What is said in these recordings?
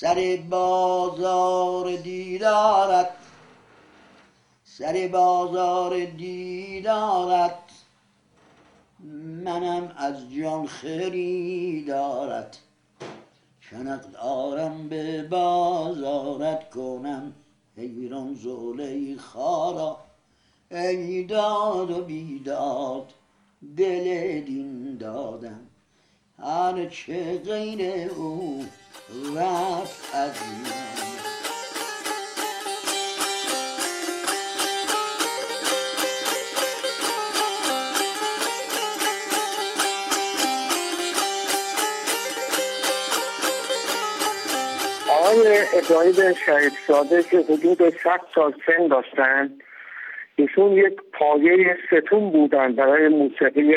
سر بازار دیدارت. سر بازار دیدارت. منم از جان خریدارت شنق دارم به بازارت کنم. حیران زولی خارا. ای داد و بیداد دل دین دادم. هر چه غیر او رفت از آقای ابراهیم شهید ساده که حدود 100 سال سن داشتن ایشون یک پایه ستون بودن برای موسیقی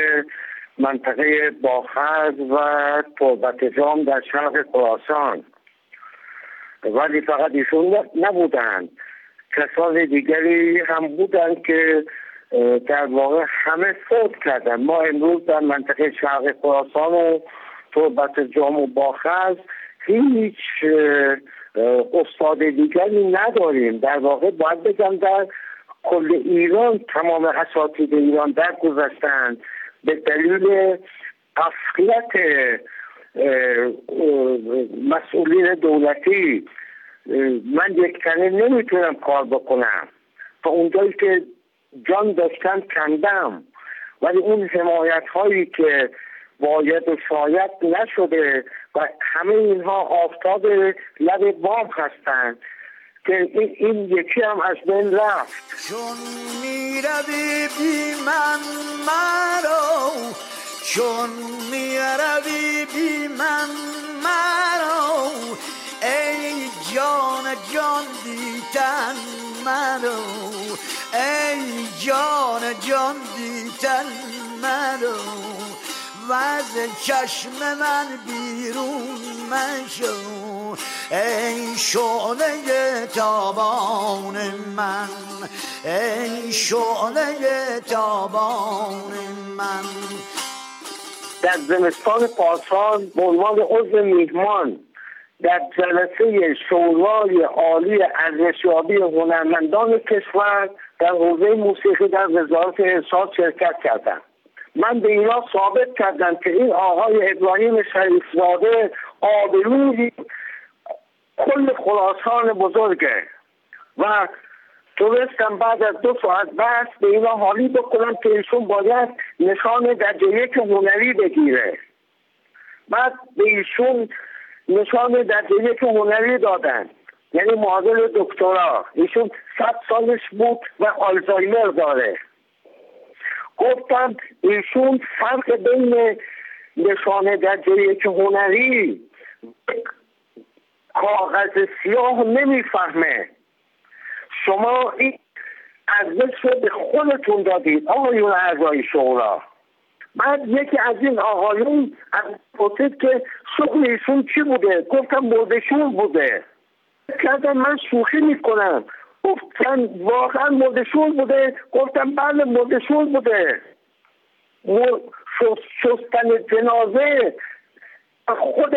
منطقه باخرز و تربت جام در شرق خراسان. ولی فقط ایشون نبودند کسان دیگری هم بودند که در واقع همه فوت کردن. ما امروز در منطقه شرق خراسان و تربت جام و باخرز هیچ استاد دیگری نداریم. در واقع باید بگم در کل ایران تمام اساتید ایران در گذاشتند به دلیل قفلت مسئولین دولتی من یک تنه نمی‌تونم کار بکنم. تا اونجایی که جان داشتم کندم. ولی اون حمایت هایی که باید و شاید نشده و همه اینها آفتاب لب بام هستند که این, یکی هم از بین رفت. چون می‌روی بی من چون می‌روی بی من مرا ای جان جان دیتن مرا. ای جان جان دیتن مرا. و از چشم من بیرون مشو. ای شعله تابان من. ای شعله تابان من. در زمستان پارسال به عنوان عضو میهمان در جلسه شورای عالی ارزشیابی هنرمندان کشور در حوزه موسیقی در وزارت احساس شرکت کردم. من به اینا ثابت کردم که این آقای ابراهیم شریفزاده آبروی کل خراسان بزرگه و تونستم بعد از دو ساعت بحث به اینا حالی بکنم که ایشون باید نشان درجه یک هنری بگیره. بعد به ایشون نشان درجه یک هنری دادن. یعنی معادل دکترا. ایشون صد سالش بود و آلزایمر داره. گفتم ایشون فرق بین نشانه درجه یک هنری کاغذ سیاه نمی‌فهمه. شما این ارزش رو به خودتون دادید آقایون اعضای شورا. بعد یکی از این آقایون از پرسید که شغل ایشون چی بوده؟ گفتم مردشون بوده. کردم من شوخی می‌کنم. گفتن واقعا مردشون بوده؟ گفتم بله مردشون بوده. شستن جنازه خود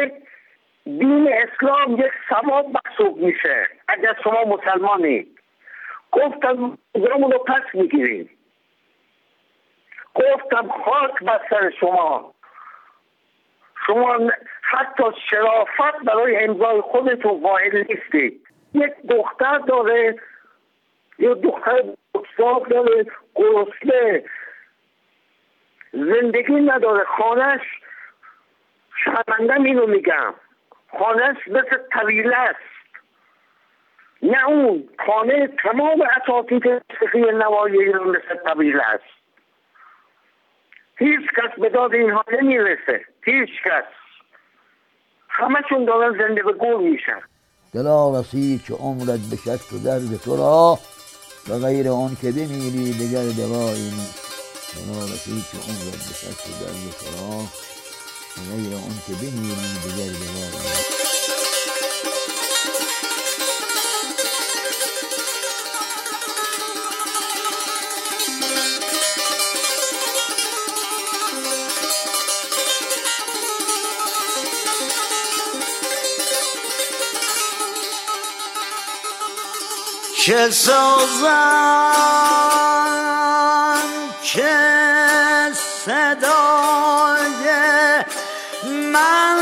دین اسلام یک ثواب محسوب میشه. اگر شما مسلمانی گفتم رو پس می‌گیریم گفتم خاک بر سر شما. شما حتی شرافت برای امضای خودتون قائل نیستید یک دختر داره یه دختر بکساق داره گرسنه. زندگی نداره خانش شرمندم اینو میگم. خانش مثل طویله است. نه اون خانه تمام اساتید فقهی نوای ایران مثل طویله است. هیچ کس به داد اینها نمی‌رسه. هیچ کس. همشون دارن زنده به گور میشن. دلا رسید که عمرت به شک و درد تو را و غیر آن که بمیری دگر دوایی نیست. دلا رسید که عمرت به شک و درد تو را و غیر آن که بمیری دگر دوایی نیست. که سازم که صدای من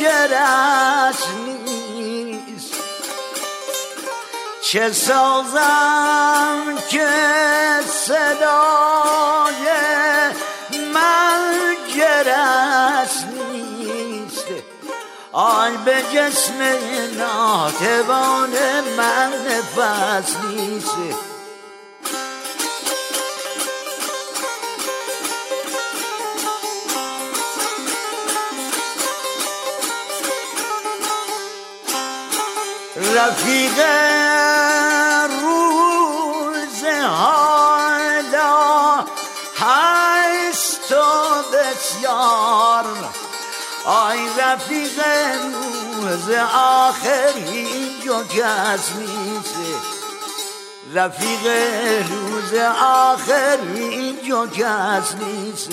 گرس نیست. چه سازم که صدای من نیست آن به جسم ناتوان من نیست. آی رفیق روز آخر اینجا کس نیست رفیق روز آخر اینجا کس نیست